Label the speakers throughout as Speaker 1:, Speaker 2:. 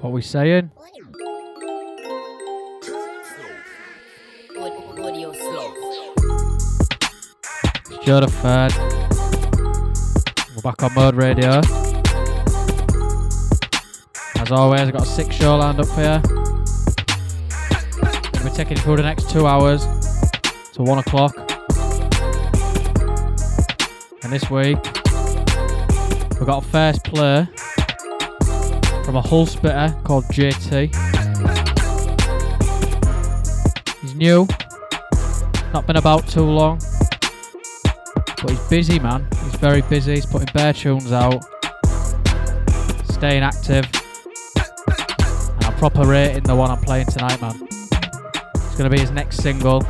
Speaker 1: What we saying? You're fad. We're back on Mode Radio. As always, I've got a six show lined up here. We're taking it through the next two hours to one o'clock this week. We've got a first player from a Hull spitter called JT. He's new, not been about too long, but he's busy, man. He's very busy. He's putting bear tunes out, staying active, and I'm proper rating the one I'm playing tonight, man. It's gonna be his next single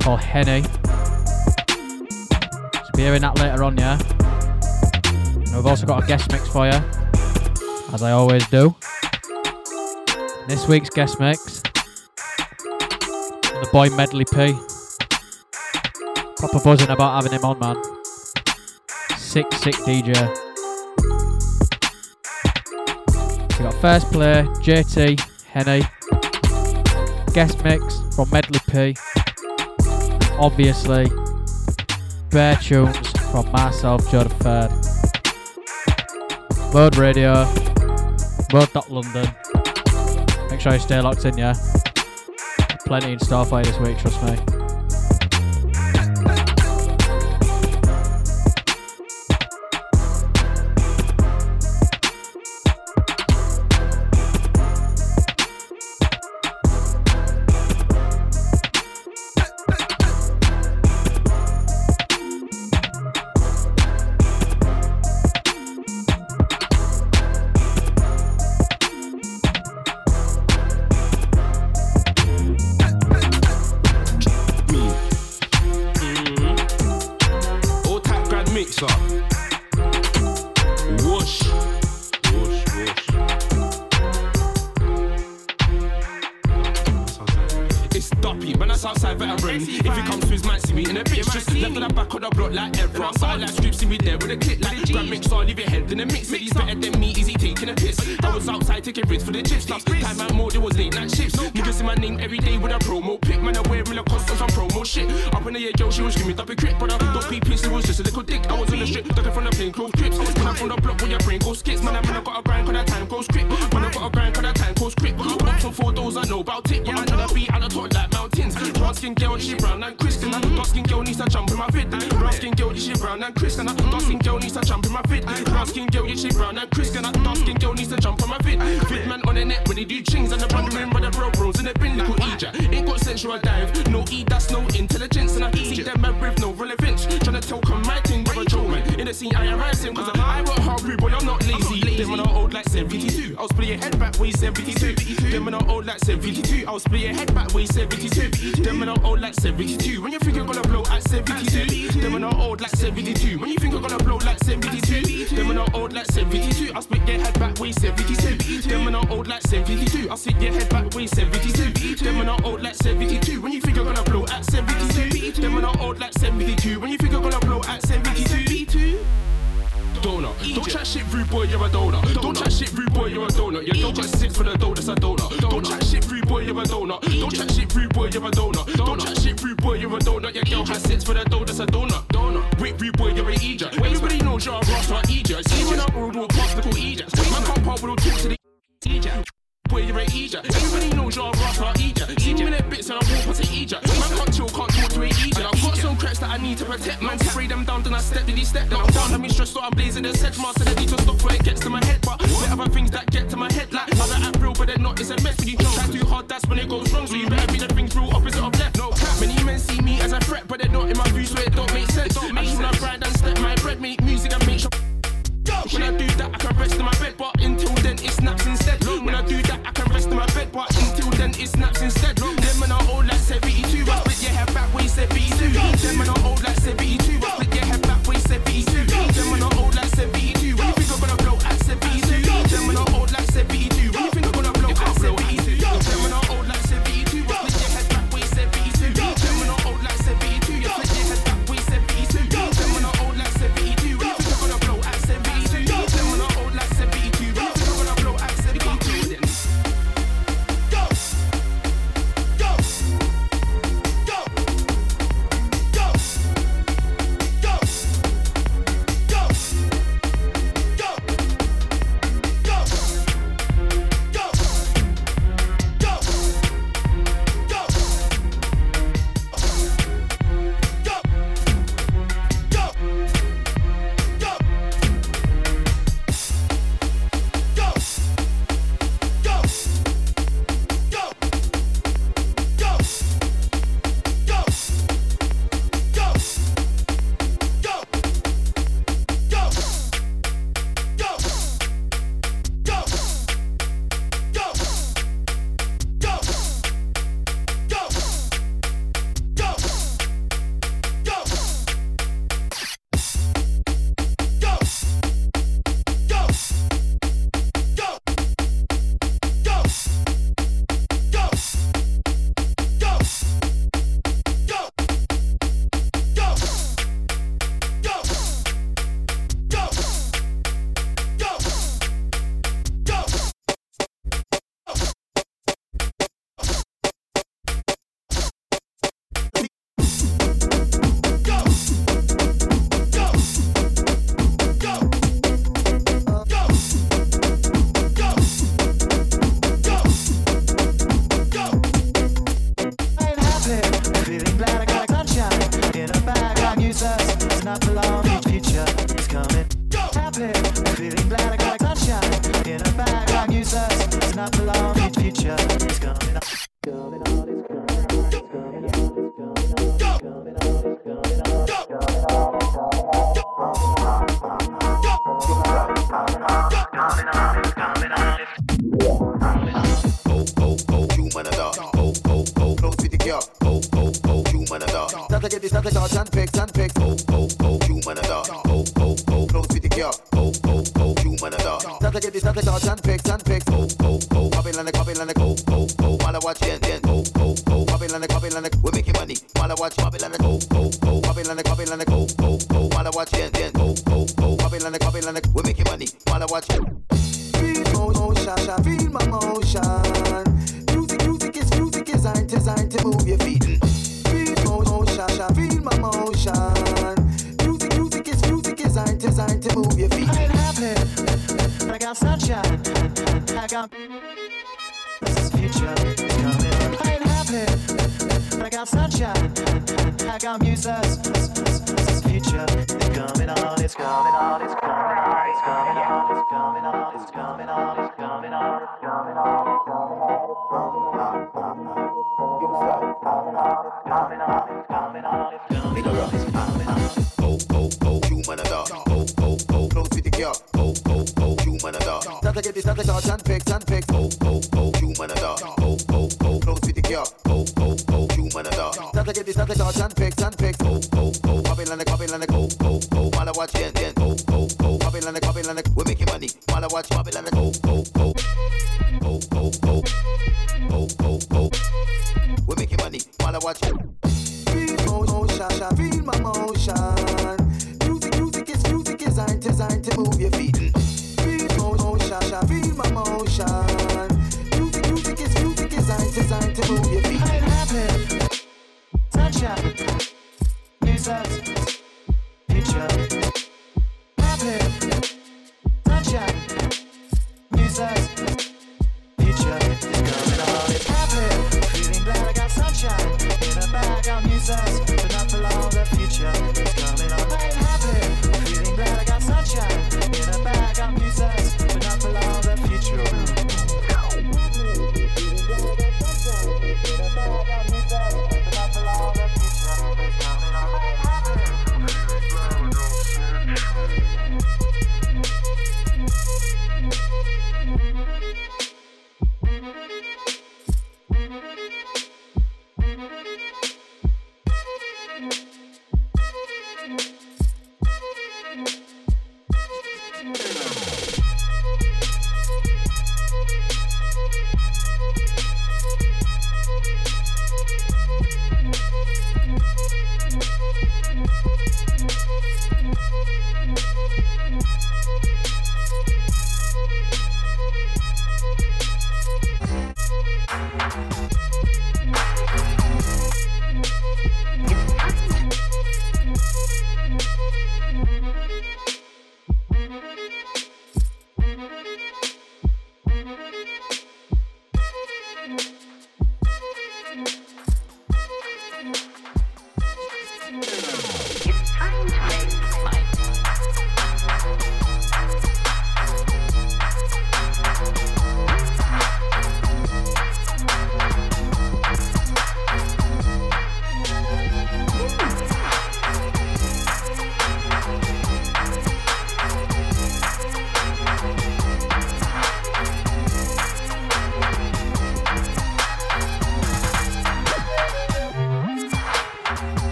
Speaker 1: called Henny be hearing that later on, yeah? And we've also got a guest mix for you, as I always do. This week's guest mix, the boy Medley P. Proper buzzing about having him on, man. Sick, sick DJ. We got first player, JT, Henny. Guest mix from Medley P. Obviously, Bare tunes from myself, Joe the Third. Mode Radio, Mode.London. Make sure you stay locked in, yeah? Plenty in store for you this week, trust me.
Speaker 2: boy, you're a donut. Don't chat shit, rude boy, you're a donut. You don't got sick for the donuts, a donut. Don't chat shit, rude boy, you're a donut. Don't chat shit, rude boy, you're a donut. go, go, go. Wanna watch it, then go, go, go. Babylon, Babylon, we making money. Wanna watch it. Feel motion, feel my motion. Music, music is music is I designed to move your feet. Feel motion, feel my motion. Music, music is music is I designed to move your feet. I'm happy. I got sunshine. I got this is future. I got sunshine. I got muses. This future is coming on. It's coming on. It's coming on. It's coming on. It's coming on. It's coming on. It's coming on. It's coming on. It's coming on. It's coming on. Oh, oh, oh, you man a dog. Oh, oh, oh, close with the girl. Oh, oh, oh, you man a dog. Sounds like it is, sounds
Speaker 3: like a sandpeg, sandpeg. Oh, oh, oh, you man a dog. Oh, oh, oh, close with the girl get this and fix and fix. Go, go, go. Go, go, go. While I watch. Go, go, go. We making money. While I watch, Babylon, go, go, go. Go, go, go. Go, go, go. We making money. While I watch. Feel motion, feel my motion. Music, music is music is designed, designed to move your feet.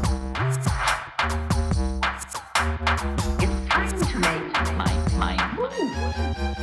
Speaker 3: It's time to make my, my move.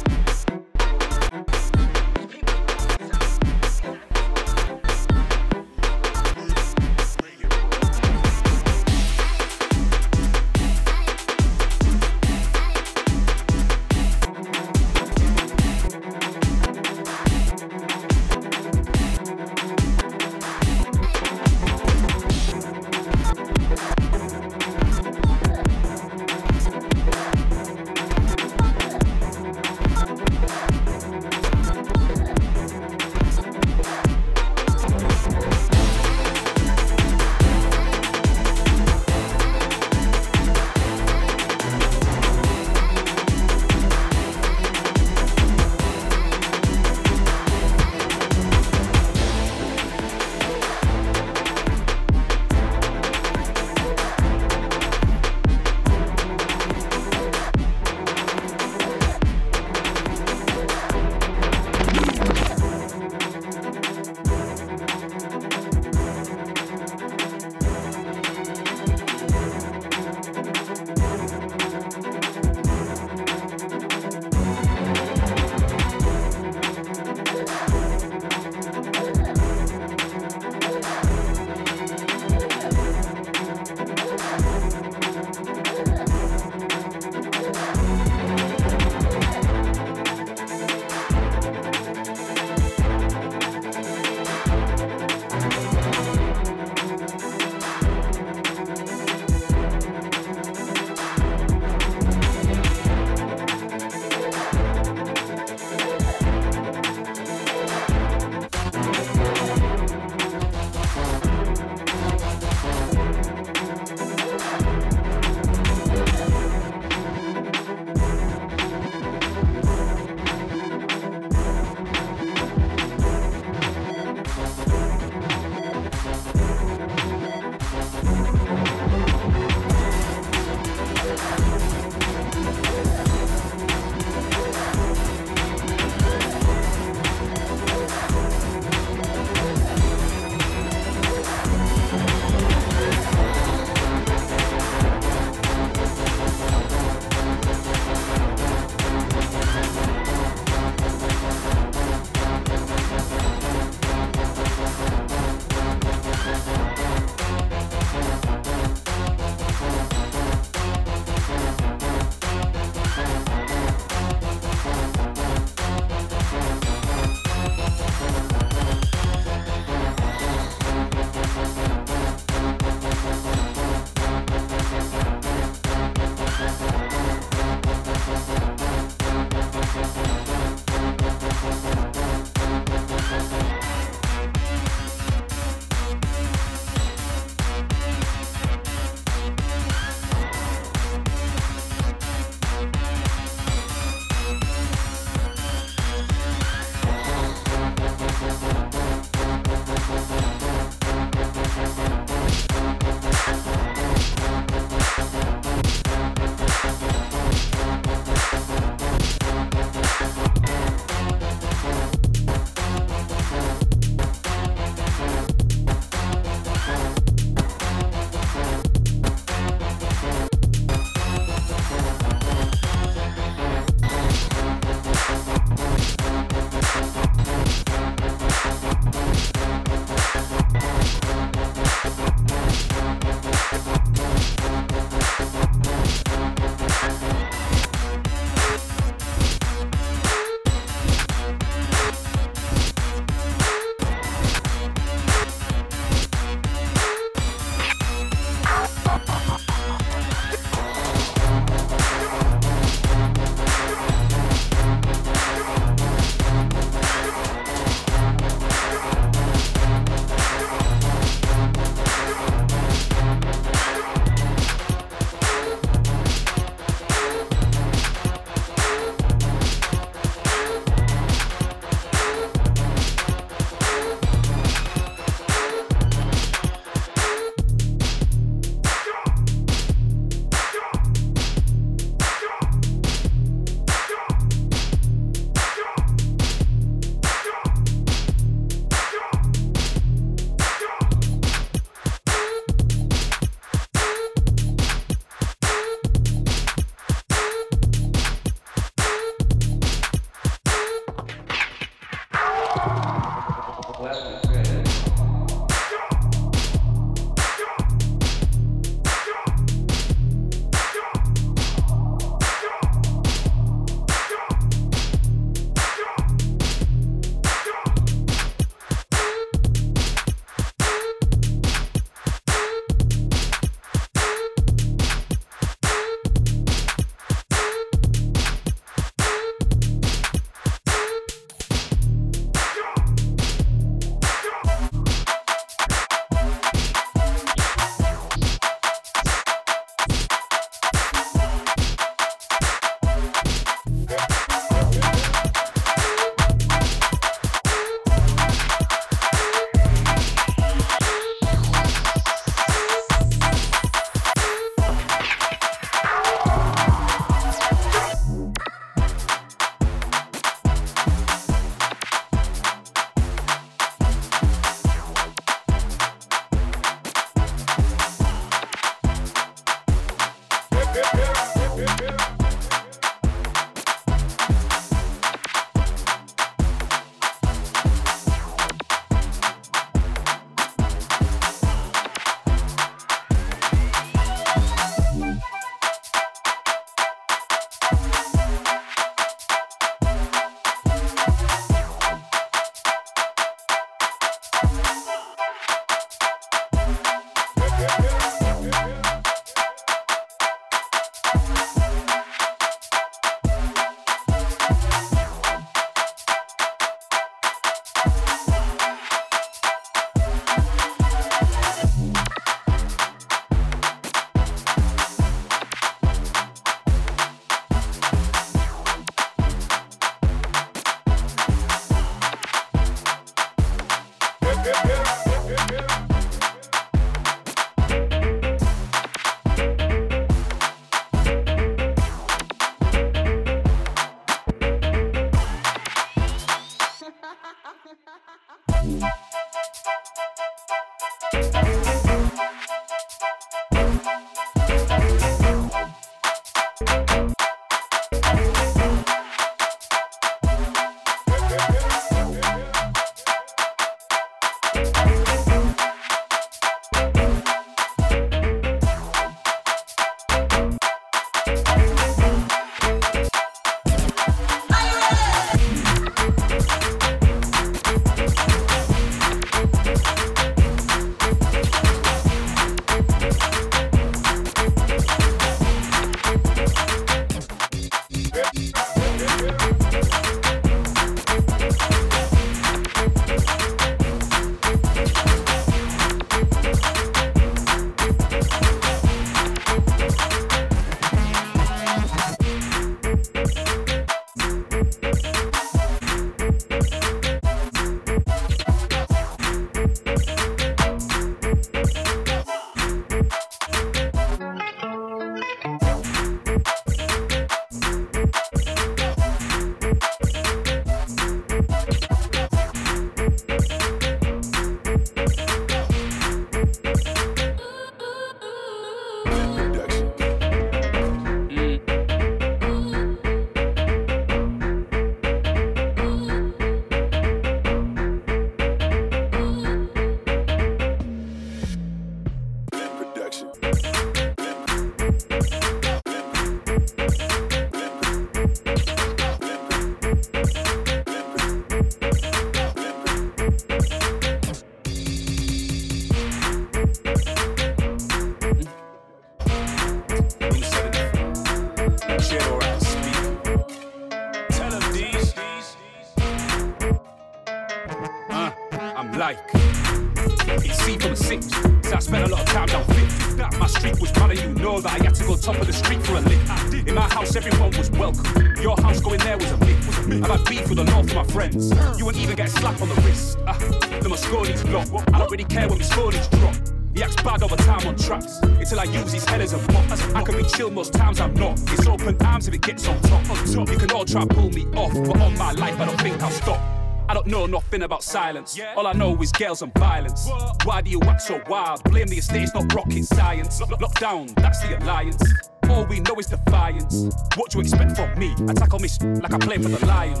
Speaker 3: Don't know nothing about uh, silence. All I know is girls and violence. Why do you act so wild? Blame the estate, it's not rocket science. Lockdown, that's the alliance. All we know is defiance. What do you expect from me? I tackle me like I play for the Lions.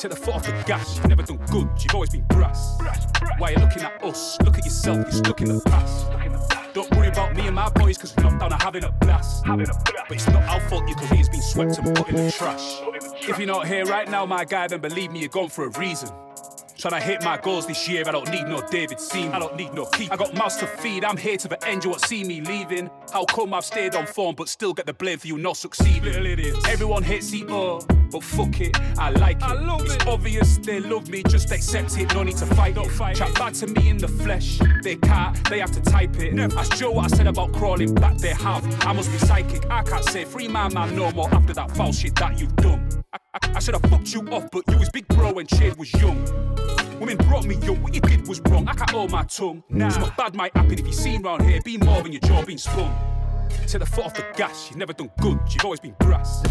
Speaker 3: To the foot off the gas, you've never done good, you've always been brass. Why you looking at us? Look at yourself, you're stuck in the past. Don't worry about me and my boys, cause we're not down and having a blast. But it's not our fault your career's been swept and put in the trash. If you're not here right now, my guy, then believe me, you're gone for a reason. Trying to hit my goals this year, I don't need no David Seaman. I don't need no keep. I got mouths to feed, I'm here to the end, you won't see me leaving. How come I've stayed on form but still get the blame for you not succeeding? Little idiots. Everyone hates EO, oh, but fuck it, I like it. I love it's it. obvious they love me, just accept it, no need to fight don't it. Fight Chat bad to me in the flesh, they can't, they have to type it. Never. Joe what I said about crawling back, they have. I must be psychic, I can't say free my man no more after that foul shit that you've done. I, I, I should have fucked you off, but you was big bro when Shade was young. Women brought me young, what you did was wrong. I can't hold my tongue. Nah. It's not bad, might happen if you seen round here. Be more than your jaw being spun. To the foot off the gas, you've never done good, you've always been brass.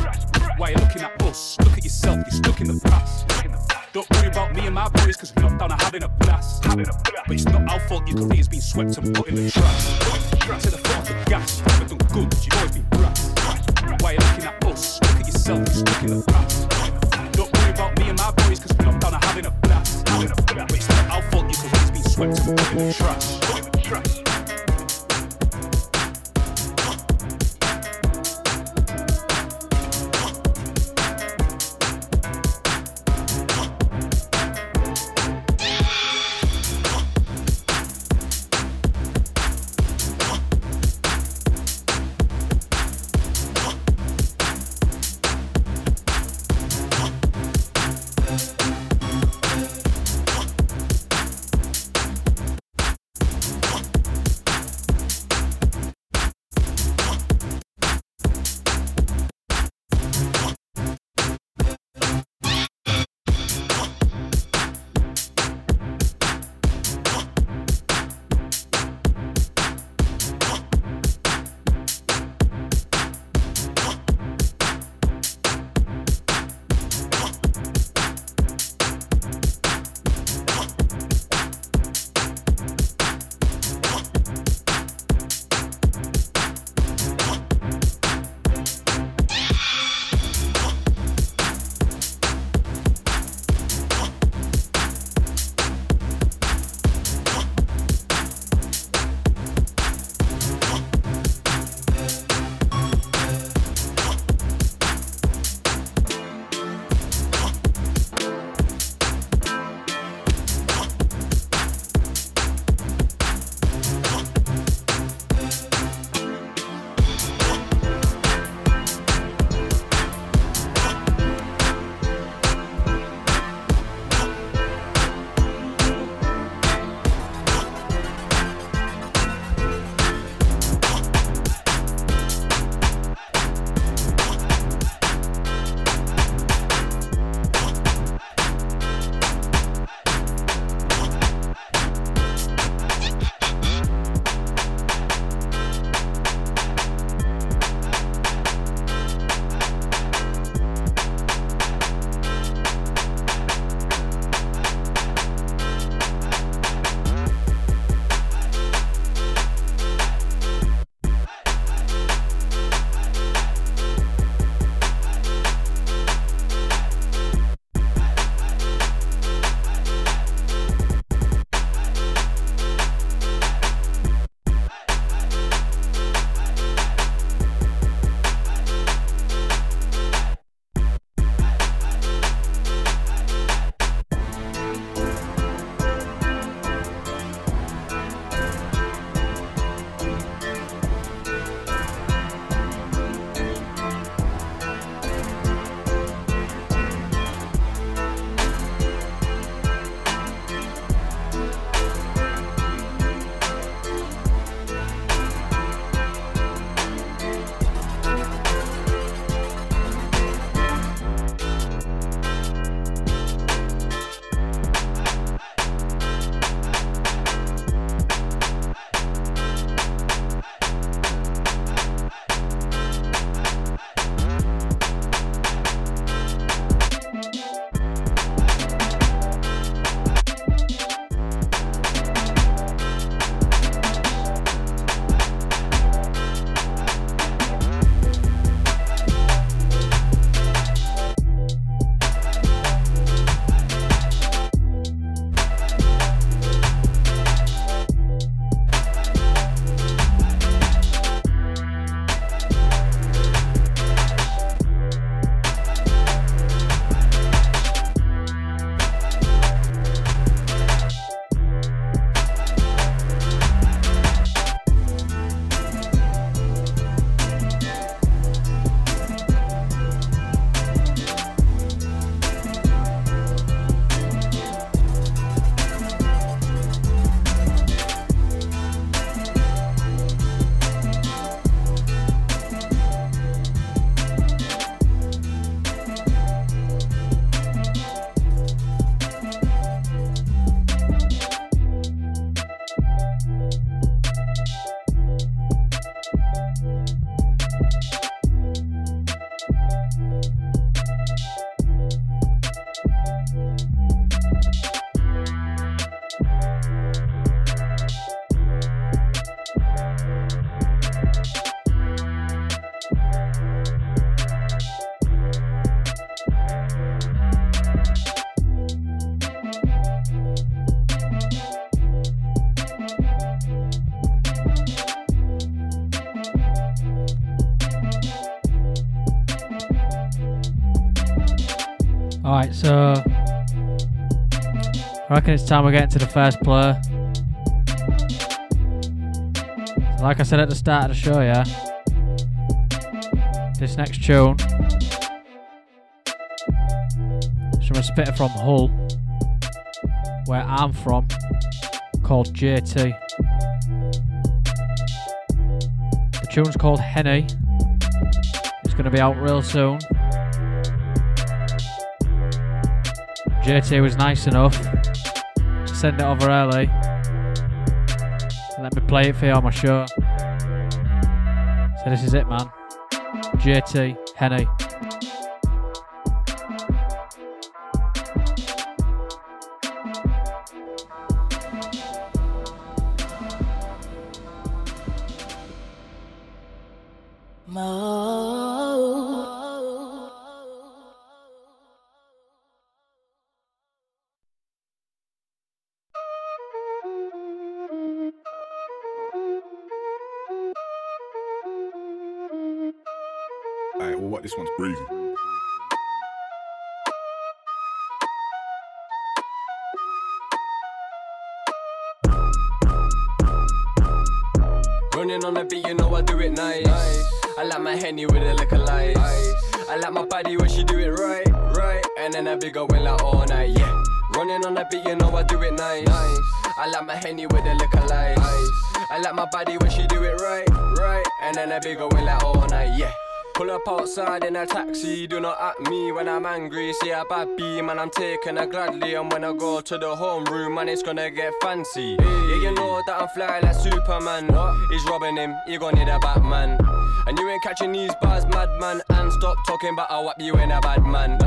Speaker 3: Why you looking at us? Look at yourself, you're stuck in the past. Don't worry about me and my boys, cause we're not down and having a blast. But it's not our fault your career's been swept and put in the trash. To the foot off the gas, you've never done good, you've always been brass. Why you looking at yourself, you're stuck in the past. Don't worry about me and my boys, cause we're not down and having a blast. Our fault your career's been swept and put in the trash.
Speaker 1: I reckon it's time we get getting to the first player. So like I said at the start of the show, yeah. This next tune is from a spitter from Hull, where I'm from, called JT. The tune's called Henny. It's going to be out real soon. JT was nice enough send it over early. Let me play it for you on my show. So this is it, man. JT Henny.
Speaker 4: Breezy.
Speaker 5: Running on the beat, you know I do it nice. I like my henny with a liquor light. I like my body when she do it right, right. And then I be going like all night, yeah. Running on the beat, you know I do it nice. I like my henny with a liquor light. I like my body when she do it right, right. And then I be going like all night, yeah. Pull up outside in a taxi, do not at me when I'm angry. See a bad bee, man, I'm taking her gladly. And when I go to the homeroom, man, it's gonna get fancy. Yeah, you know that I'm fly like Superman. He's robbing him, he gonna need a Batman. And you ain't catching these bars, madman. And stop talking about I'll whap you in a bad man.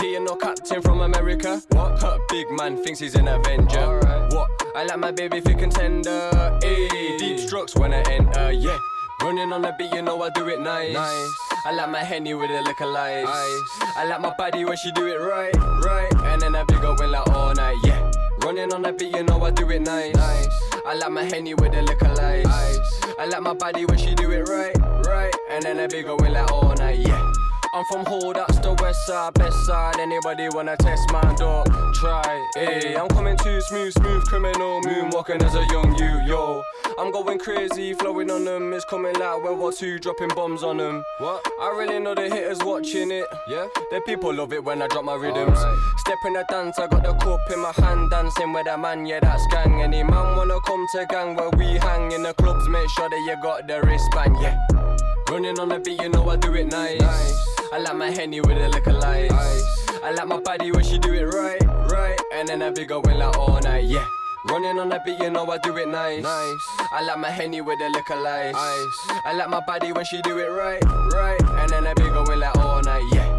Speaker 5: He ain't no captain from America. What? Huh, big man thinks he's an Avenger. What? I like my baby thick and tender. Ayy, deep strokes when I enter, yeah. Running on the beat, you know I do it nice. I like my henny with a liquor light. I like my body when she do it right, right. And then I be going like all night, yeah. Running on the beat, you know I do it nice. I like my henny with a liquor light. I like my body when she do it right, right. And then I be going like all night, yeah. I'm from Hull, that's the west side, best side. Anybody wanna test my door? Try, ayy. I'm coming too smooth, smooth criminal, moonwalking as a young you, yo. I'm going crazy, flowing on them. It's coming like World War II, dropping bombs on them. What? I really know the hitters watching it. Yeah. The people love it when I drop my rhythms. Step in the dance, I got the cup in my hand, dancing with a man, yeah, that's gang. Any man wanna come to gang where we hang in the clubs, make sure that you got the wristband, yeah. Running on the beat, you know I do it nice. I like my henny with a liquor light. I like my body when she do it right, right. And then I be going like all night, yeah. Running on the beat, you know I do it nice. nice. I like my henny with a liquor light. I like my body when she do it right, right. And then I be going like all night, yeah.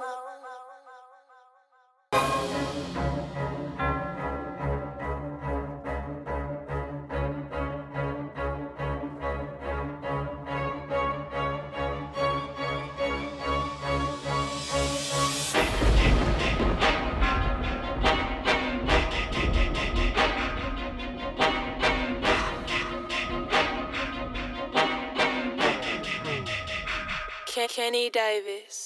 Speaker 6: Kenny Davis.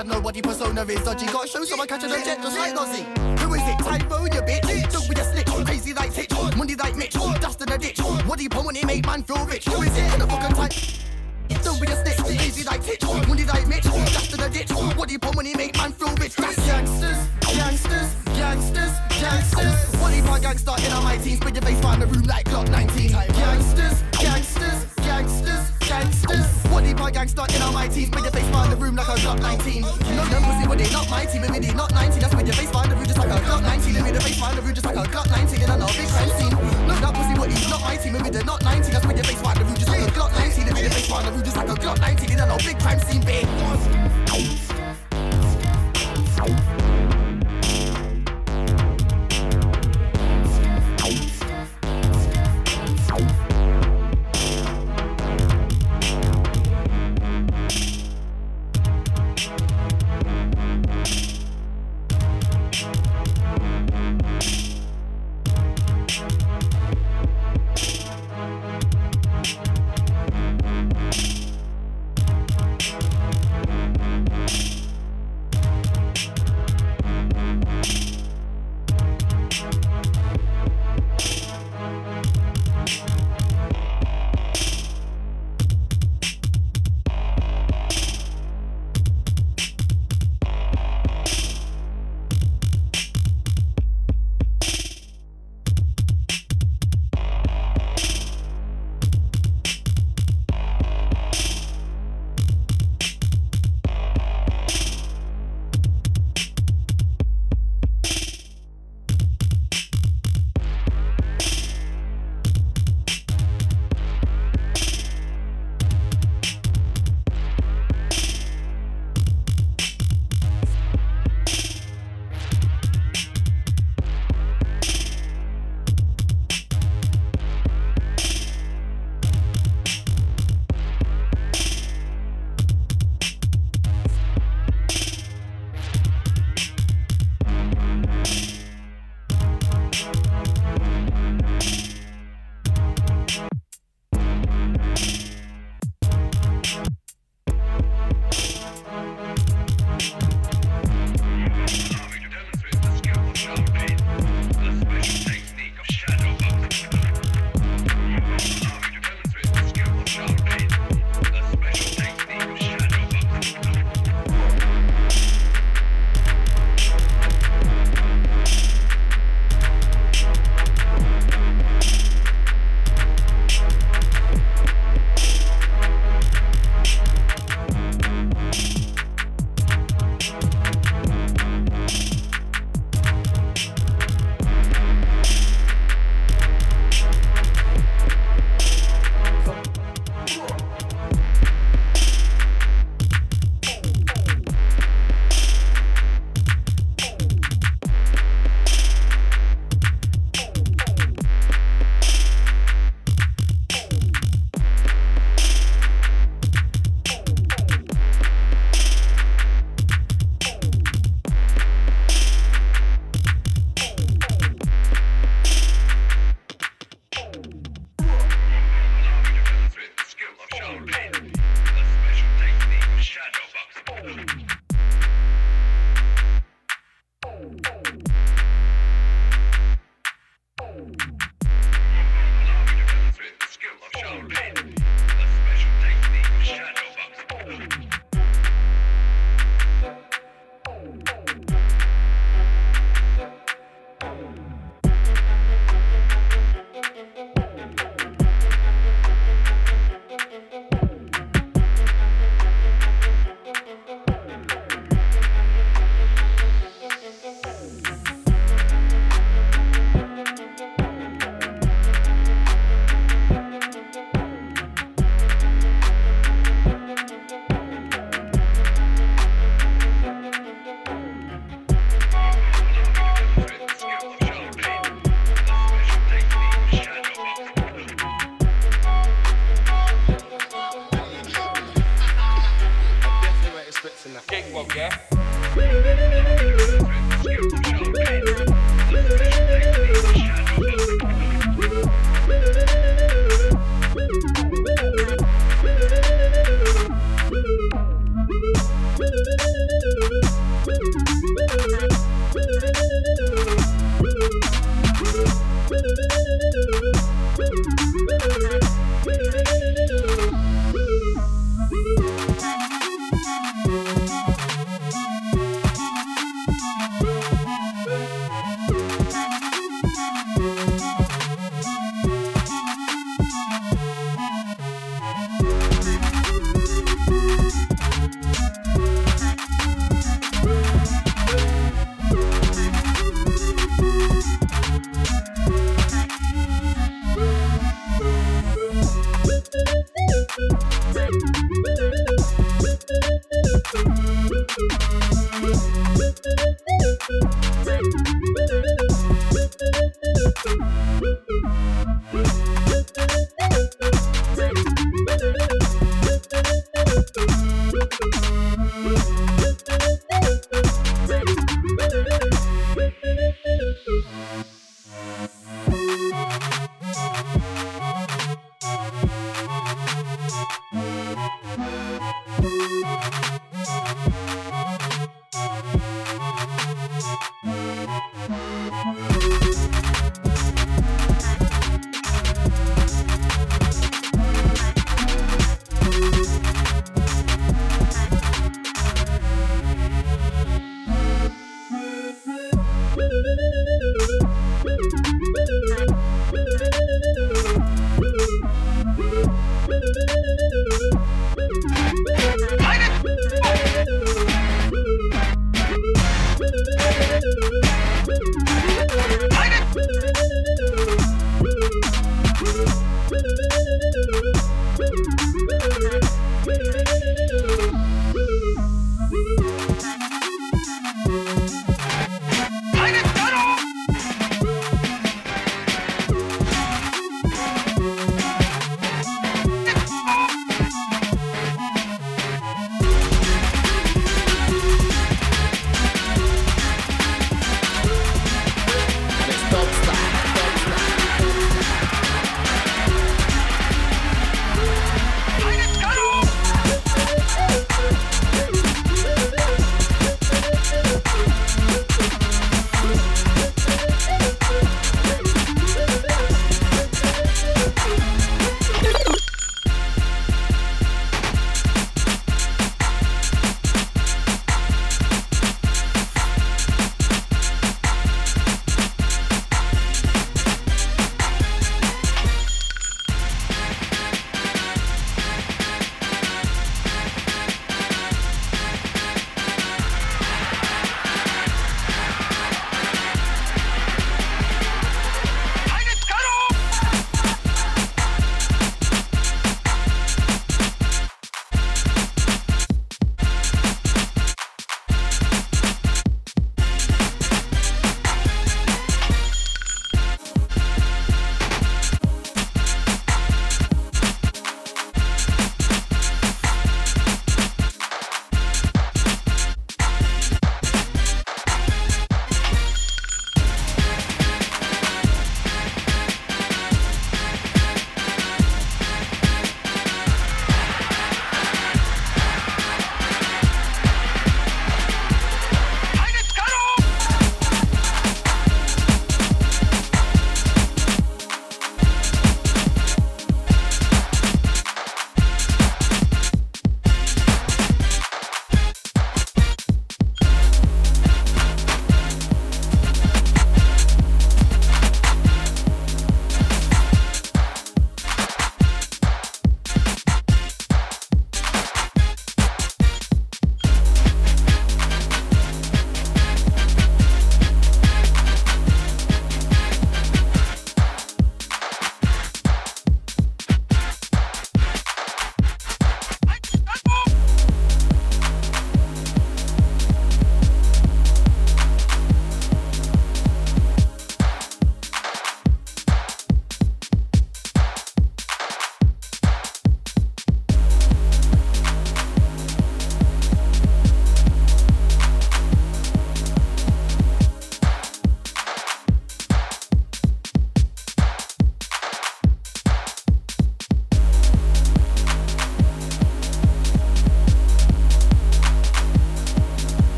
Speaker 7: sad, nobody persona is dodgy. Gotta so I catch a object.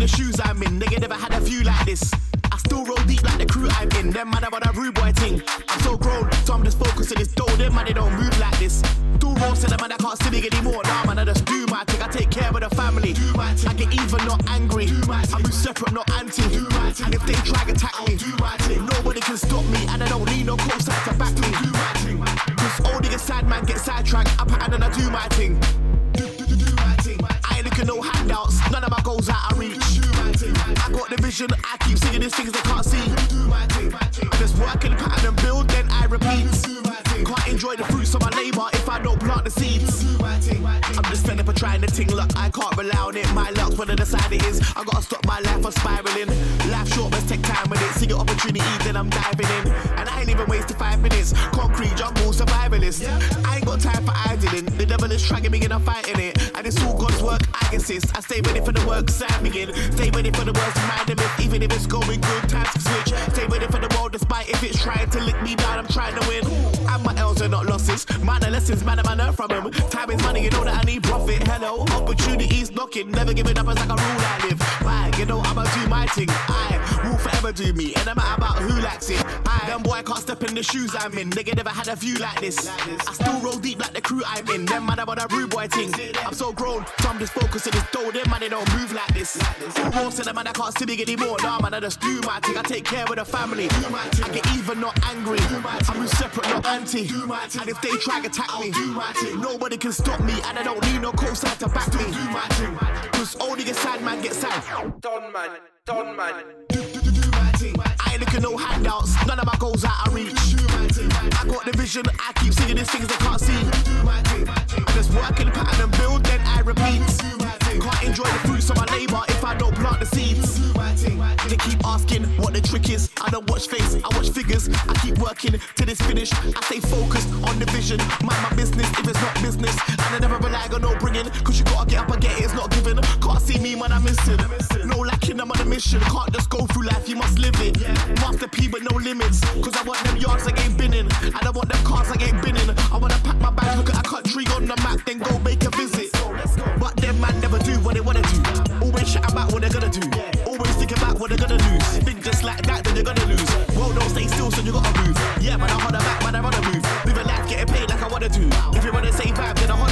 Speaker 7: The
Speaker 8: shoes I'm in. Nigga never had a view like this. I still roll deep like the crew I'm in. Them man about a rude boy thing. I'm so grown, so I'm just focused on this dough. Them man they don't move like this. Do rolls to them man I can't see me anymore. Nah man I just do my thing. I take care of the family. Do my thing. I get even, not angry. Do my thing. I move separate, not anti. Do my thing. And if they try to attack me, do my thing. Nobody can stop me, and I don't need no cosign to back me. Do my thing. Cause old nigga sad man get sidetracked. I pattern and I do my thing. Vision. I keep singing these things they can't see. Just work and pattern and build, then I repeat. Can't enjoy the fruits of my labor if I don't plant the seeds. I'm just fed up of trying to ting luck. I can't rely on it. My luck's when I decide it is. I gotta stop my life from spiraling. Life short, let's take time with it. See the opportunity, then I'm diving in. And I ain't even wasted five minutes. Concrete jungle survivalist. I ain't got time for. The devil is dragging me and I'm fighting it. And it's all God's work, I insist. I stay ready for the work, Sam begin. Stay ready for the worst, mind them if, even if it's going good, times switch. Stay ready for the world, despite if it's trying to lick me down, I'm trying to win. And my L's are not losses. The lessons, man, I learn from them. Time is money, you know that I need profit. Hello, opportunities knocking. Never giving up as like a rule I live. Why? You know, I'ma do my thing. I will forever do me. And matter about who likes it. I, them boy can't step in the shoes I'm in. Nigga never had a view like this. I still roll deep like the crew I'm in. Them man, I'm on a rude boy thing. I'm so grown, so I'm just focused on this dough. Them man, they don't move like this. Of them man, I can't see me anymore. Nah, man, I just do my thing. I take care of the family. I get even, not angry. I move separate, not anti. And if they try to attack me, nobody can stop me. And I don't need no cosign to back me. Cause only a sad man gets sad.
Speaker 9: Done man, done man.
Speaker 8: I ain't looking no handouts, none of my goals out of reach. I got the vision, I keep singing these things they can't see. Just work in the pattern and build, then I repeat. Can't enjoy the fruits of my labor if I don't plant the seeds. They keep asking what the trick is. I don't watch face, I watch figures. I keep working till it's finished. I stay focused on the vision. Mind my business if it's not business. And I never rely on no bringing. Cause you gotta get up and get it, it's not given. Can't see me when I'm missing. No lacking, I'm on a mission. Can't just go through life, you must live it. Master P with no limits. Cause I want them yards I ain't been in. I don't want them cars I ain't been in. I wanna pack my bags, look at a country on the map, then go make a visit. But them man never do what they wanna do. Always chat about what they're gonna do. Always what they're gonna lose. Think just like that, then you're gonna lose. Well, don't stay still, so you gotta move. Yeah, man, I holler back, man, I wanna move. Living life, getting paid like I wanna do. If you wanna say vibe, then I holler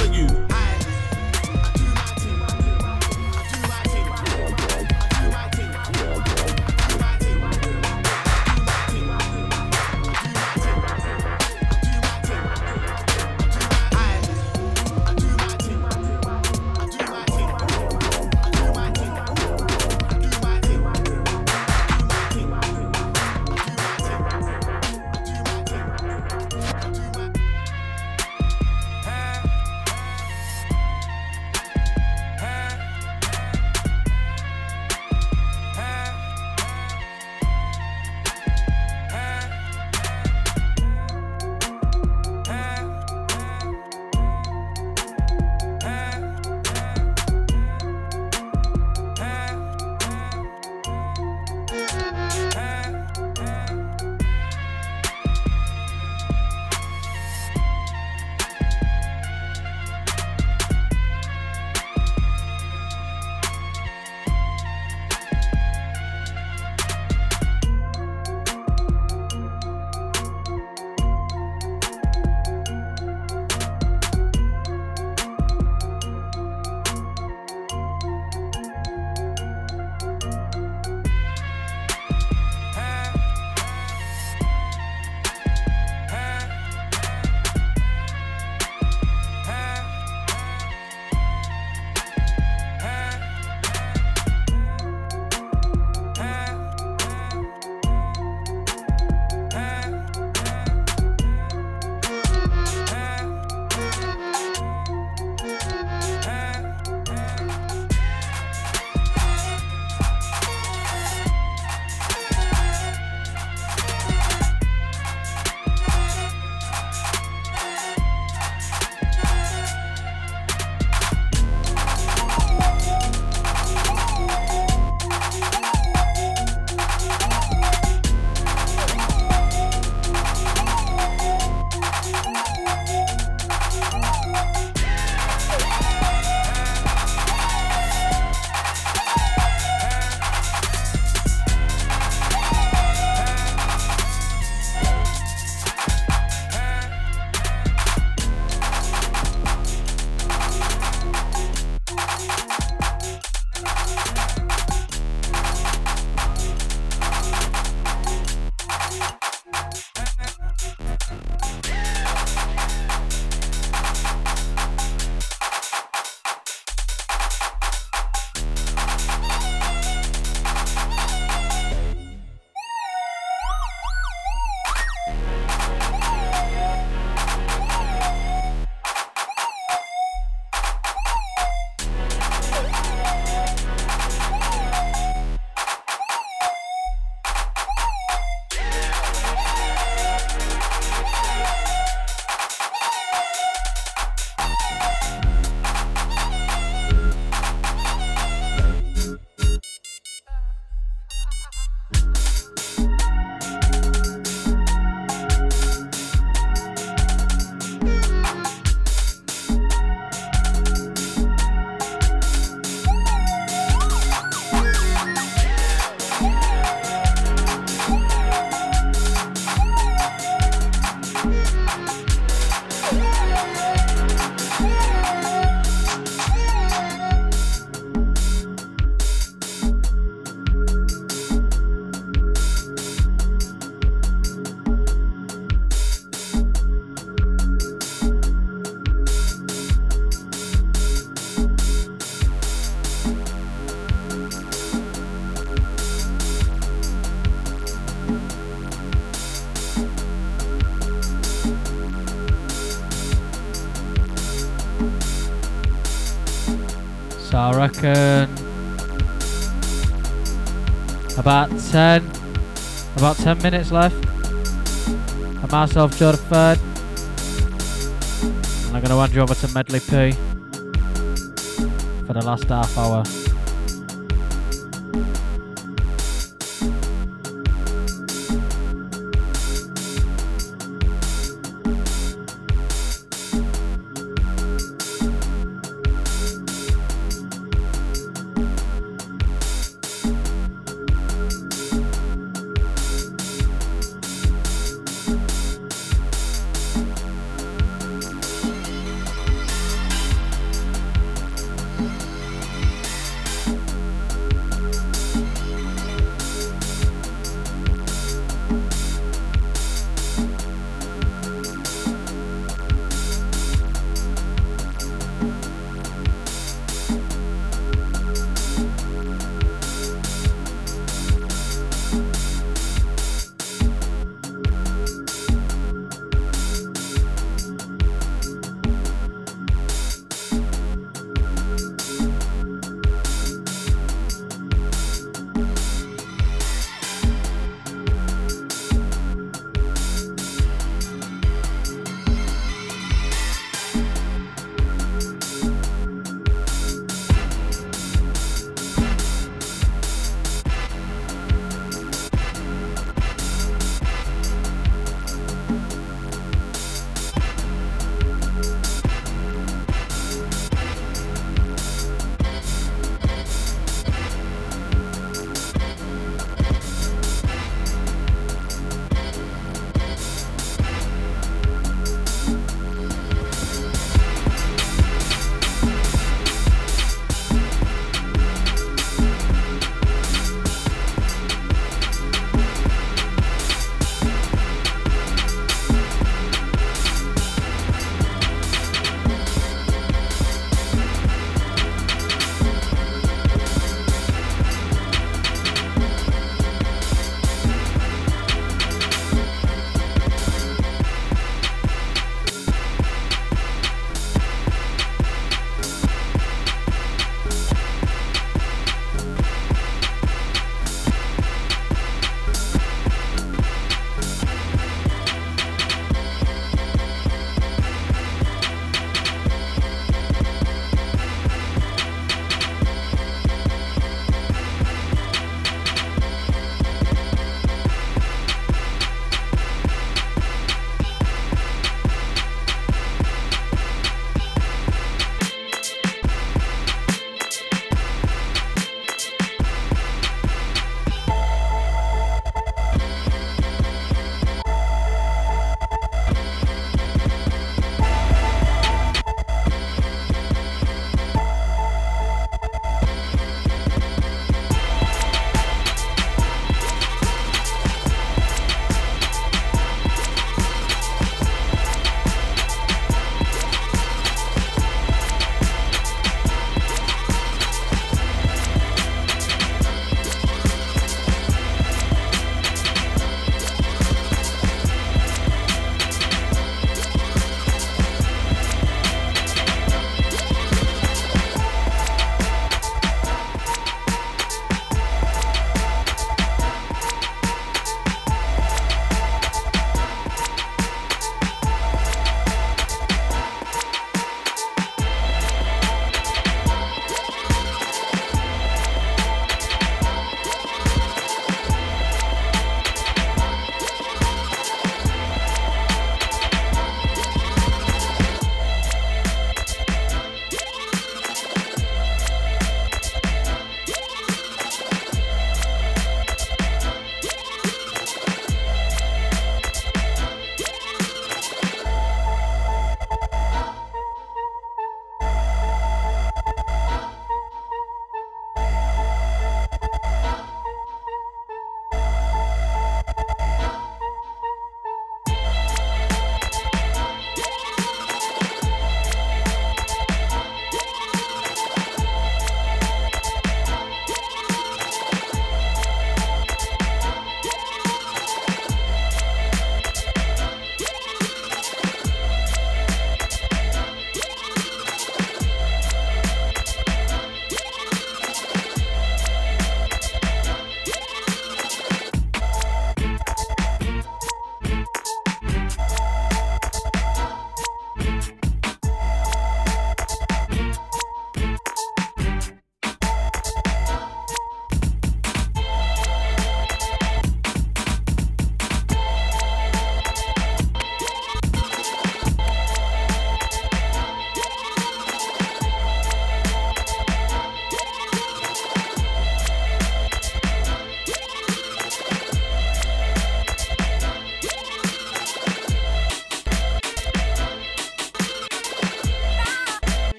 Speaker 1: reckon about 10, about 10 minutes left. And myself, Joe Third. And I'm going to hand you over to Medley P for the last half hour.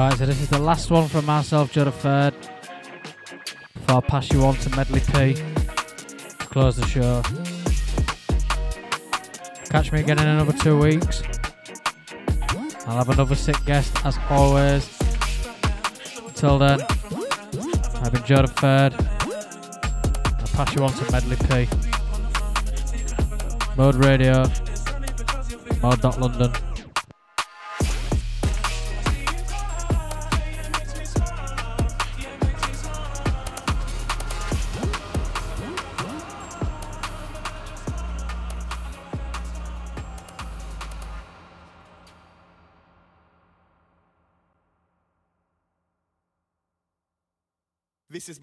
Speaker 1: Right, so this is the last one from myself, Joe Third. Before I pass you on to Medley P to close the show. Catch me again in another two weeks. I'll have another sick guest as always. Until then, I've been Joe. I'll pass you on to Medley P. Mode Radio. Mode.London.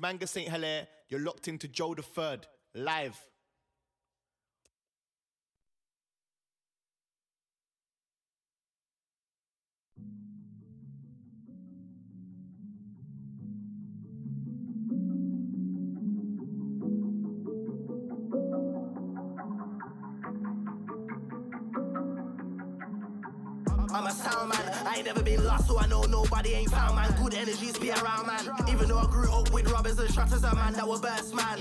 Speaker 8: Manga St. Hilare. You're locked into Joe the Third, live.
Speaker 10: I'm a sound man. I ain't never been lost, so I know nobody ain't found man. Good energies be around man. Even though I grew up with robbers and shutters, a man that were burst man.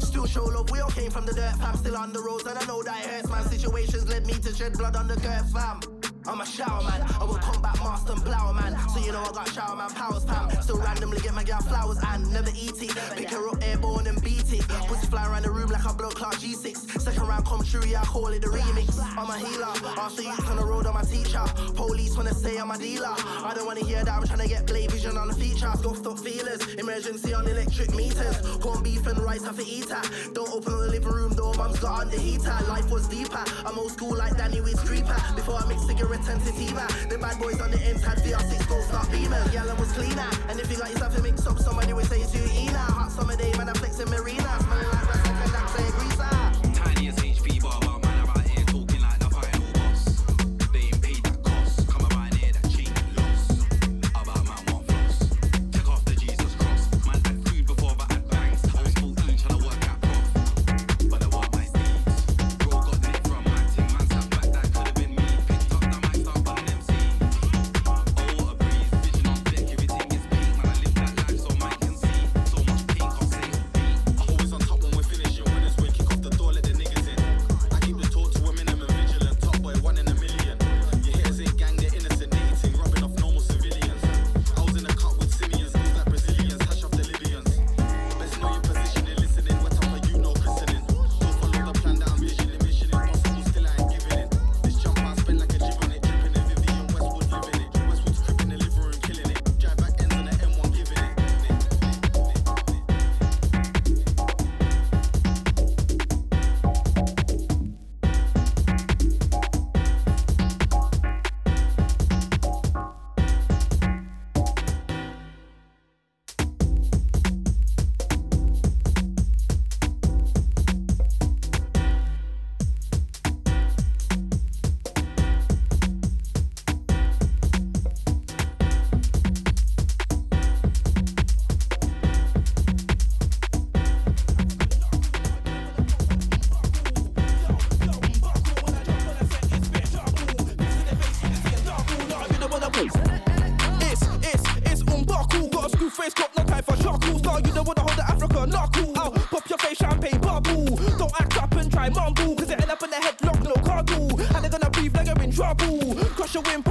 Speaker 10: Still show love, we all came from the dirt, fam. Still on the roads, and I know that hurts, man. Situations led me to shed blood on the curb, fam. I'm a shower man. I will combat master and blower man. So you know I got shower man powers, fam. Still randomly get my girl flowers and never eat it. Pick her up airborne and beat it. Pussy fly around the room like I blow clock G6. Second round come true, yeah, I call it a remix. I'm a healer. After you on the road, I'm a teacher. Police wanna say I'm a dealer. I don't wanna hear that. I'm trying to get play vision on the feature. Scuffed up feelers. Emergency on electric meters. Corn beef and rice, have to eat that. Don't open the living room door, mum's got on the heater. Life was deeper. I'm old school like Danny with creeper. Before I mix cigarettes retentiva. The bad boys on the ends had VR6 gold star beamer. Yellow was cleaner. And if you got yourself a mix up, somebody would say it's you Ena. Hot summer day, man, I'm flexing marina. Smelling like
Speaker 2: to win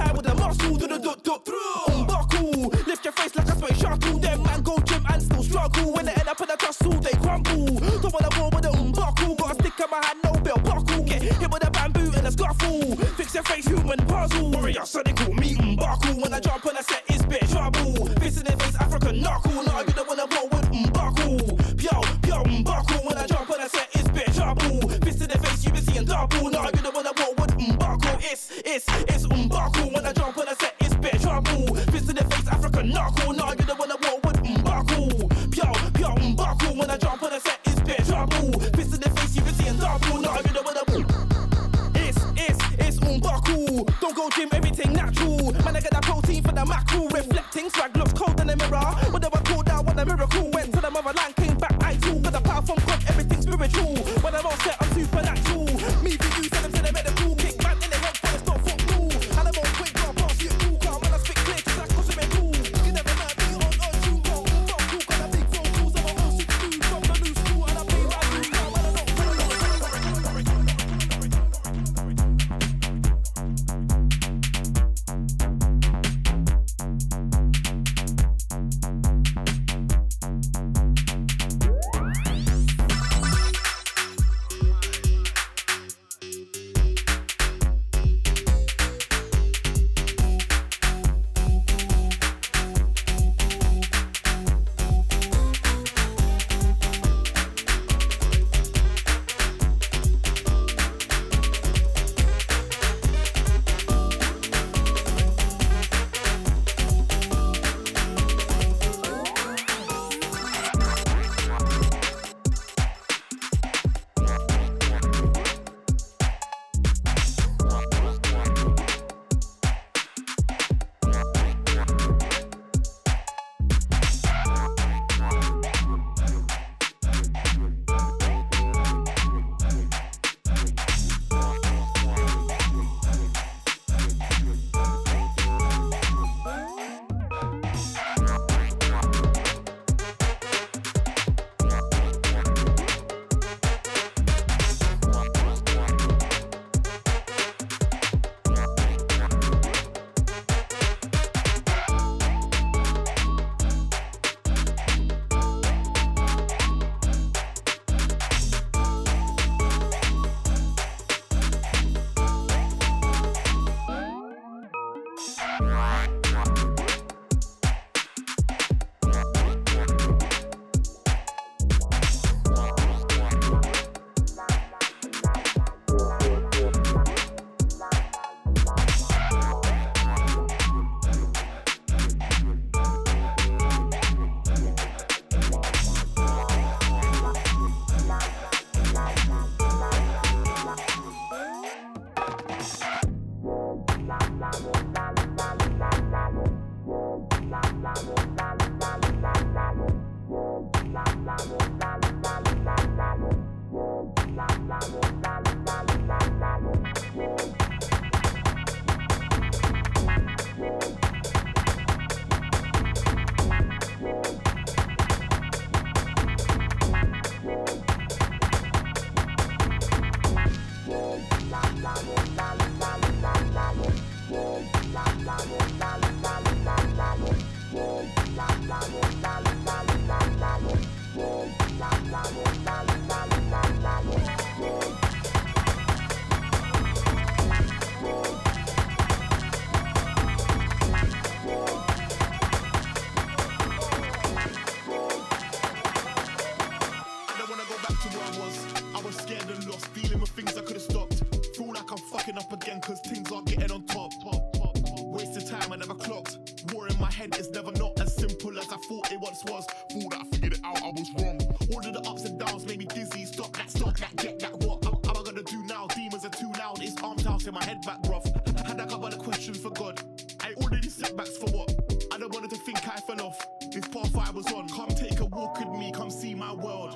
Speaker 11: my head
Speaker 12: back, bruv. Had a couple of questions for God. I already setbacks for what? I don't want to think I fell off. This path I was on. Come take a walk with me, come see my world.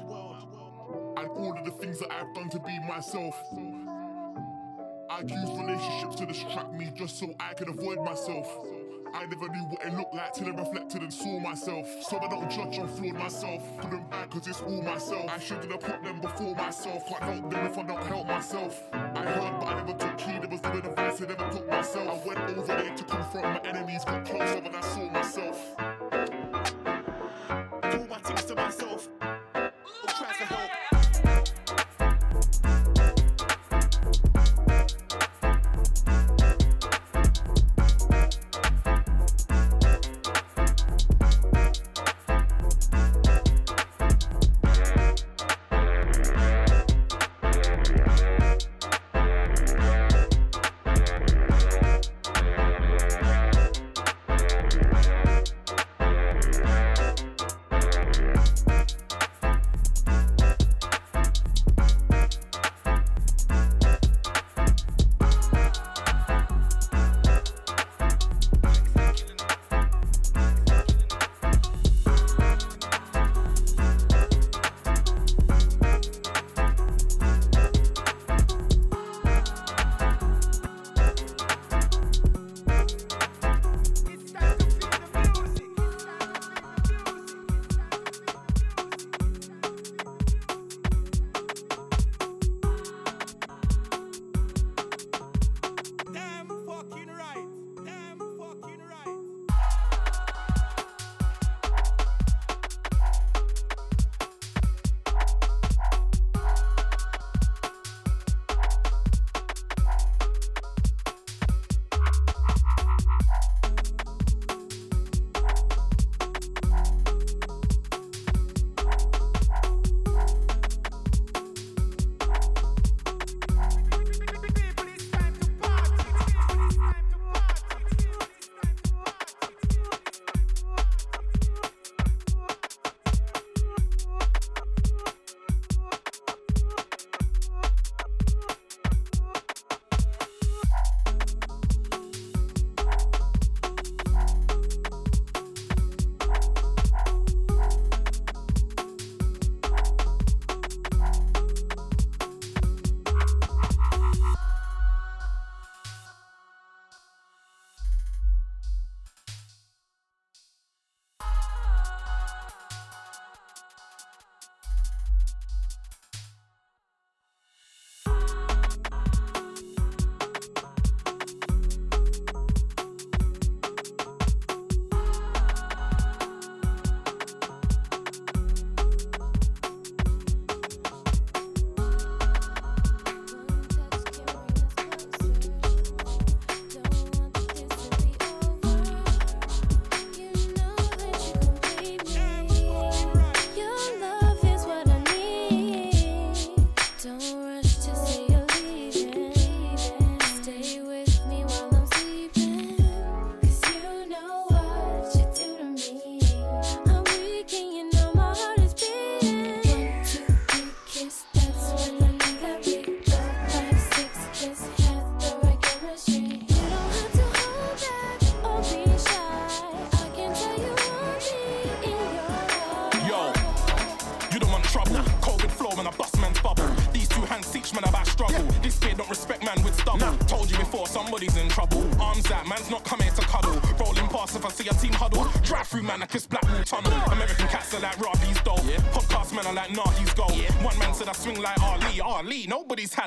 Speaker 4: And all of the things that I've done to be myself. I'd use relationships to distract me just so I could avoid myself. I never knew what it looked like till I reflected and saw myself. So I don't judge or flawed myself. Couldn't back cause it's all myself. I shouldn't have put them before myself. Can't help them if I don't help myself. I heard but I never took heed. It was doing advice I never took myself. I went over there to confront my enemies. Got closer when I saw myself.
Speaker 12: My things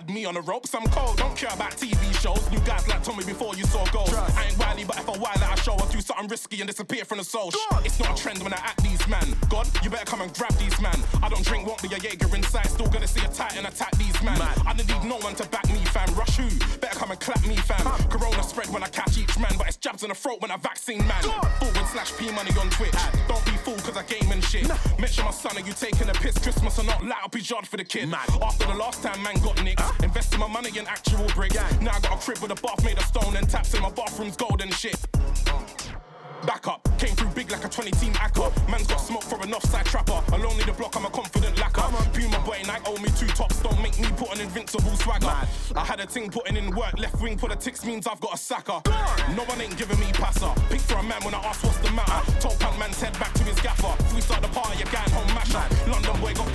Speaker 13: had me
Speaker 14: on the ropes. I'm cold, don't care about TV shows. New guys like Tommy before you saw goals. I ain't wily, but if I wile out, I show I do something risky and disappear from the soul. It's not a trend when I act these man. God, you better come and grab these man. I don't drink, won't be a Jaeger inside. Still gonna see a titan attack these man. I don't need no one to back me, fam. Rush who? Better come and clap me, fam. Corona spread when I catch each man, but it's jabs in the throat when I vaccine man. Forward slash P money on Twitch. Don't be fooled cause I game and shit. Mention my son, are you taking a piss? Christmas or not, yard for the kid. After the last time man got nicked, invested my money in actual bricks. Now I got a Crib with a bath made of stone and taps in my bathroom's golden shit. Back up, came through big like a 20 team acca. Man's got smoke for an offside trapper. Alone in the block, I'm a confident lacquer. Puma boy, Nike owe me two tops. Don't make me put an invincible swagger. I had a ting putting in work. Left wing politics means I've got a sacker. No one ain't giving me passer. Pick for a man when I ask what's the matter. Told punk man's head back to his gaffer. We start the party, going home masher. London boy got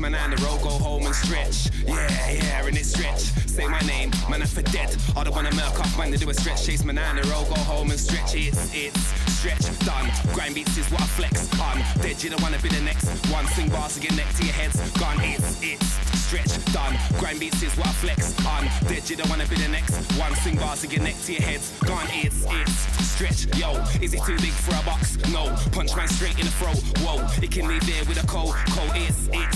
Speaker 15: man and the road, go home and stretch, yeah, yeah. And it's stretch, say my name, man, I for dead. I don't wanna murk off, man, to do a stretch. Chase man and the road, go home and stretch. It's, it's stretch done. Grind beats is what I flex on. Dead, you don't wanna be the next one. Swing bars to get neck to your heads. Gone, it's, it's stretch done. Grind beats is what I flex on. Dead, you don't wanna be the next one. Swing bars to get neck to your heads. Gone, it's, it's stretch. Yo, is it too big for a box? No. Punch man straight in the throat. Whoa, it can leave there with a cold, cold. It's, it's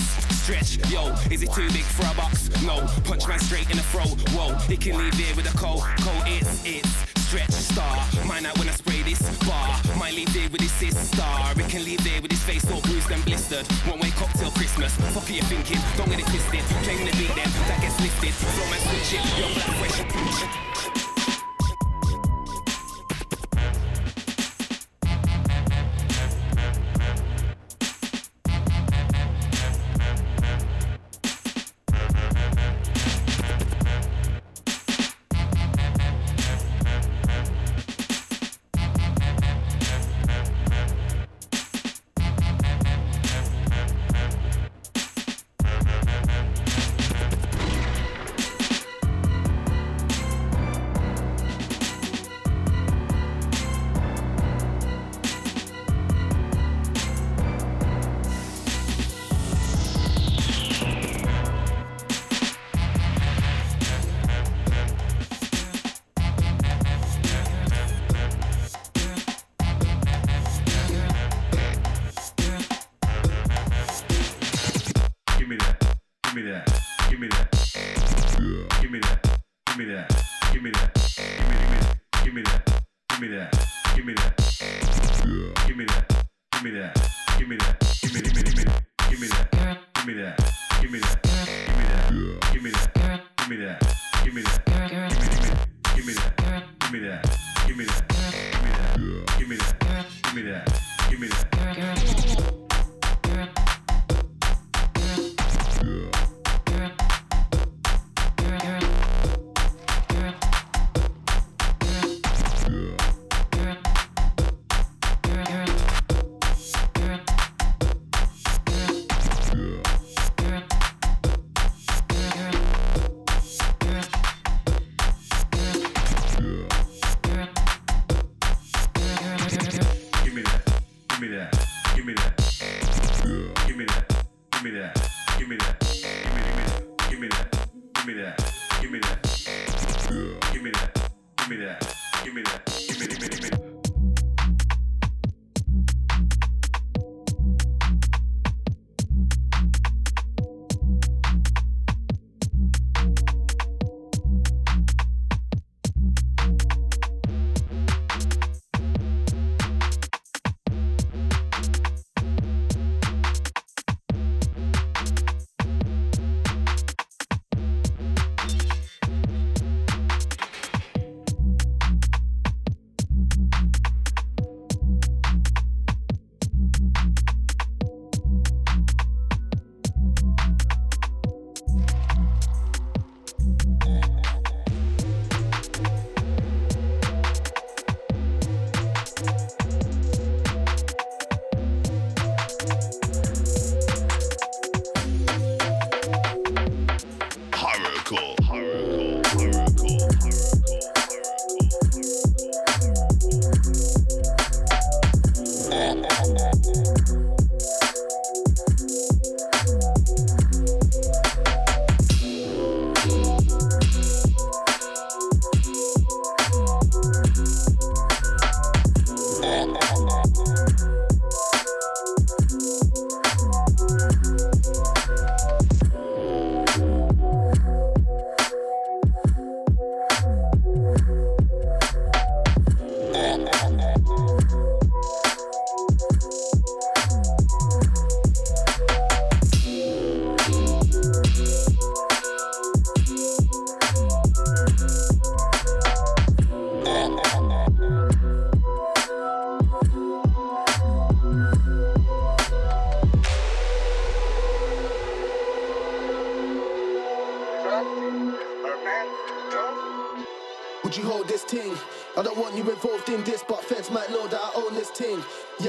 Speaker 15: stretch. Yo, is it too big for a box? No. Punch man straight in the throat. Whoa, it can leave there with a cold, cold. It's, it's stretch star. Mine out when I spray this bar. Might leave there with his sister. It can leave there with his face all bruised and blistered. Wake up till Christmas. Fuck are you thinking? Don't get it twisted. Playing the beat then, that gets lifted. Flow man switch it. Young black fresh.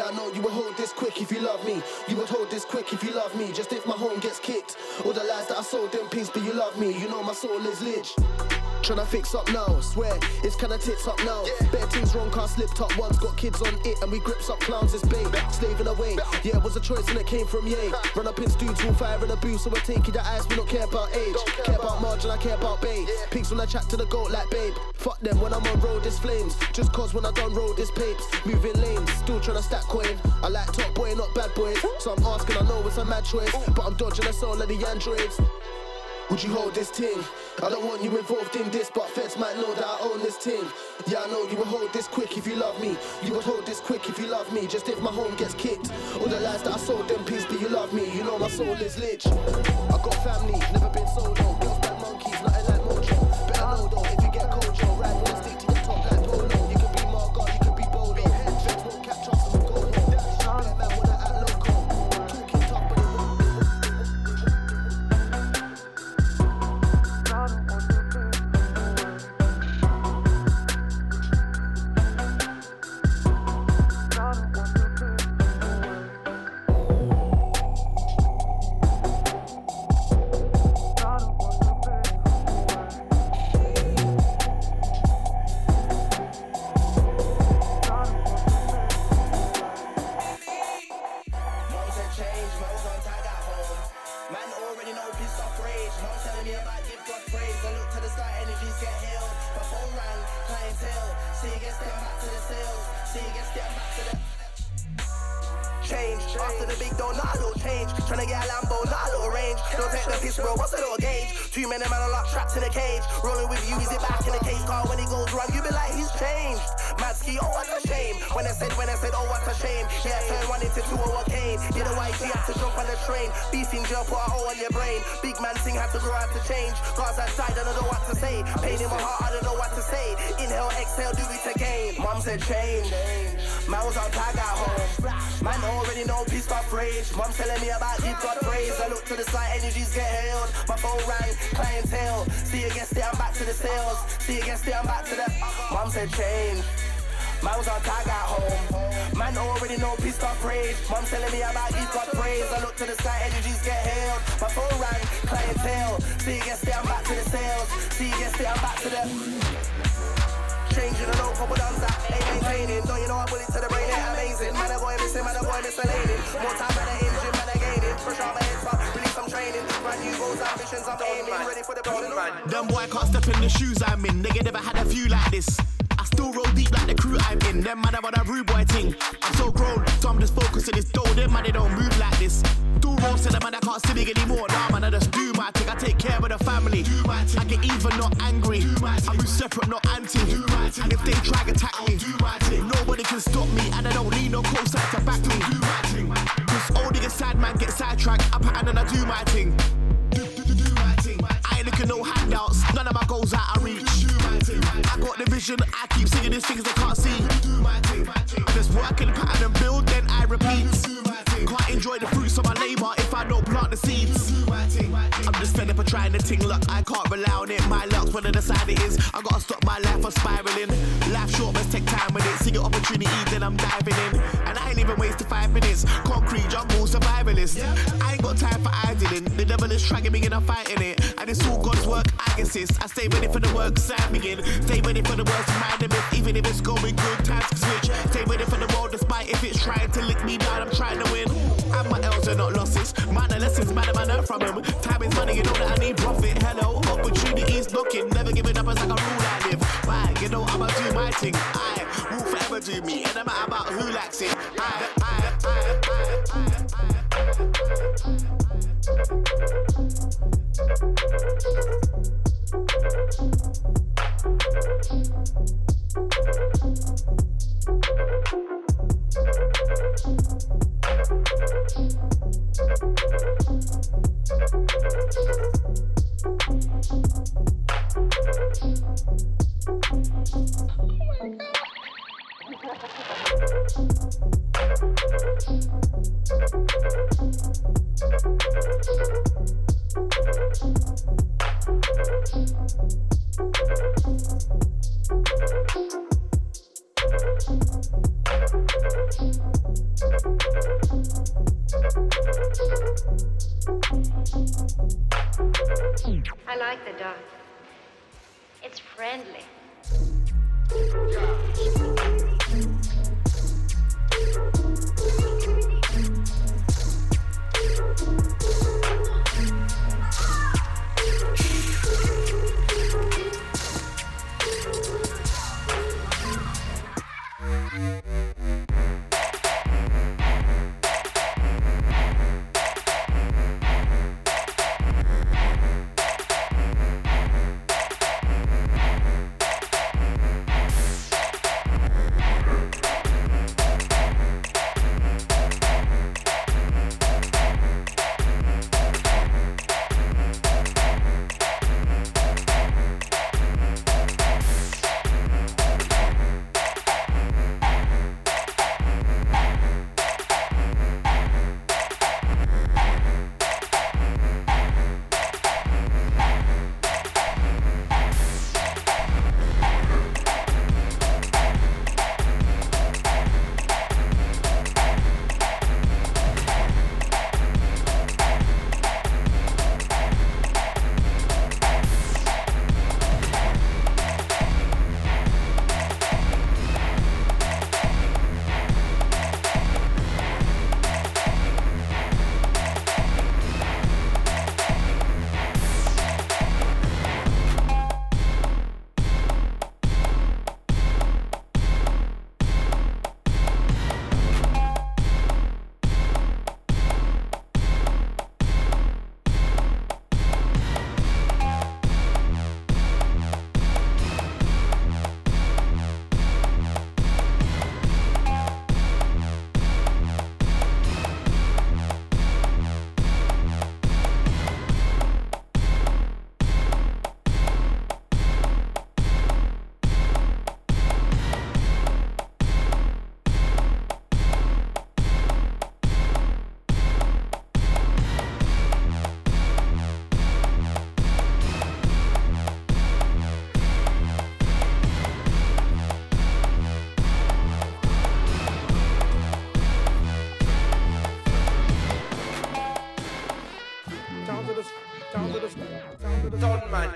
Speaker 10: Yeah, I know you would hold this quick if you love me. You would hold this quick if you love me. Just if my home gets kicked. All the lies that I sold them peace, but you love me. You know my soul is lich. Tryna fix up now, swear it's kinda tits up now. Bare things wrong, car slip up once, got kids on it, and we grips up clowns, it's bait. Slaving away, yeah, it was a choice and it came from yay. Run up in dudes who fire and abuse, so we're taking the ice, we don't care about age. Care about margin, I care about babe. Pigs when I chat to the goat like babe. Fuck them when I'm on road, it's flames. Just cause when I done road, it's papes. Moving lanes, still tryna stack coin. I like top boy, not bad boys. So I'm asking, I know it's a mad choice, but I'm dodging the soul of the androids. Would you hold this ting? I don't want you involved in this, but feds might know that I own this ting. Yeah, I know you would hold this quick if you love me. You would hold this quick if you love me. Just if my home gets kicked. All the lies that I sold them peace, but you love me. You know my soul is lich. I got family, never been solo. Girls bad monkeys, nothing like mojo. Better know though, if you get kojo, huge, i
Speaker 8: survivalist. I ain't got time for idling. The devil is tracking me and I'm fighting it. And it's all God's work, I insist. I stay ready for the work, sign begin. Stay ready for the worst, mind them even if it's going good, times switch. Stay ready for the world, despite if it's trying to lick me down, I'm trying to win. And my L's are not losses. Minor lessons, man, I learned from him. Time is money, you know that I need profit. Hello, opportunities looking. Never giving up as like a rule acting. I will forever do me, and I'm out about who lacks it. I, I, I, I, I, I,
Speaker 16: I, I, I, I, I
Speaker 9: down to the, down to the, Don man.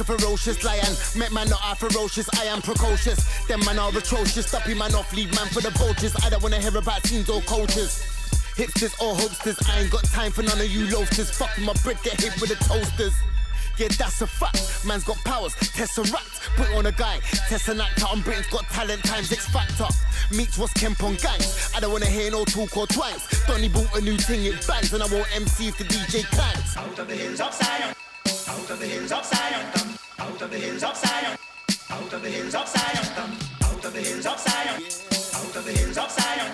Speaker 10: A ferocious lion. Met man not are ferocious, I am precocious. Them man are atrocious. Stopping man off, leave man for the vultures. I don't wanna hear about scenes or cultures. Hipsters or hopesters, I ain't got time for none of you loafers. Fuck my bread, get hit with the toasters. Yeah, that's a fact. Man's got powers, tesseract. Put on a guy, actor on Britain's got talent times X Factor. Meets what's Kemp on gangs. I don't wanna hear no talk or twangs. Donny bought a new thing, it bangs, and I won't MC if the DJ clangs.
Speaker 17: Out of the hills of Zion, hills of Zion, out of the hills of Zion, out of the hills of Zion, out of the hills of Zion, out of the hills of Zion,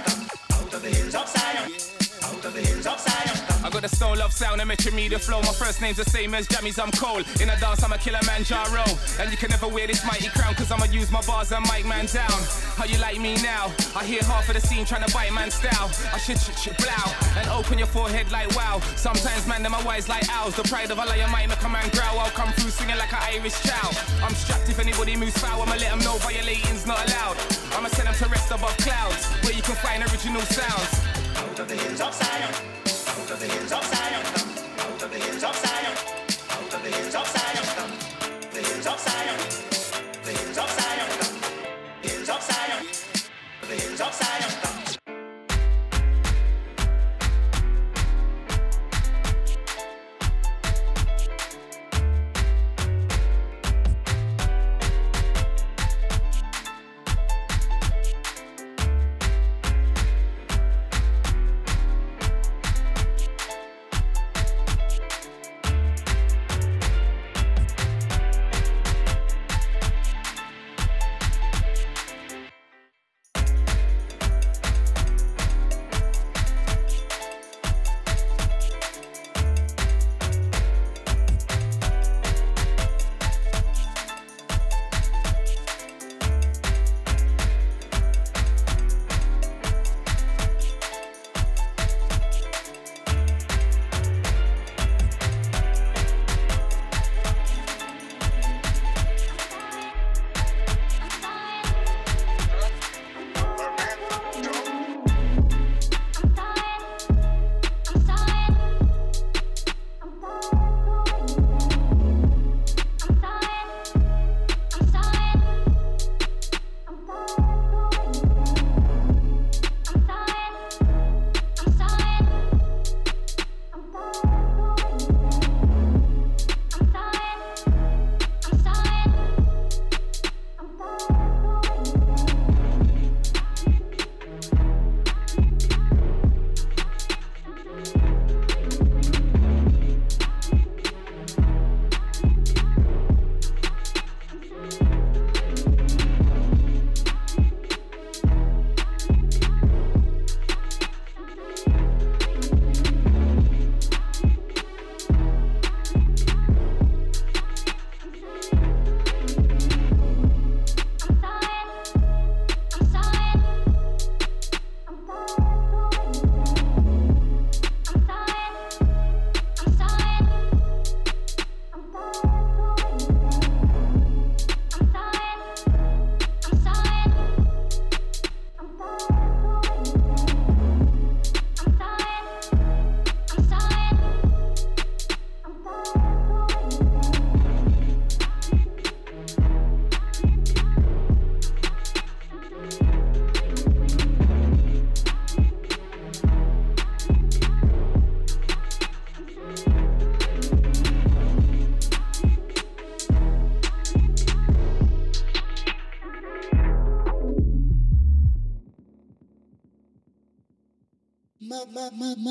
Speaker 17: out of the hills of Zion, of of.
Speaker 15: I got the stone love sound metro media flow. My first name's the same as Jammies, I'm cold. In a dance, I'm a killer man, Jaro. And you can never wear this mighty crown, cause I'ma use my bars and mic man down. How you like me now? I hear half of the scene trying to bite man style. I should shit shit blow and open your forehead like wow. Sometimes man, them are wise like owls. The pride of a lion might make a man growl. I'll come through singing like an Irish chow. I'm strapped if anybody moves foul, I'ma let them know violating's not allowed. I'ma send them to rest above clouds, where you can find original sounds.
Speaker 17: Zion,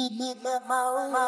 Speaker 17: out of the hills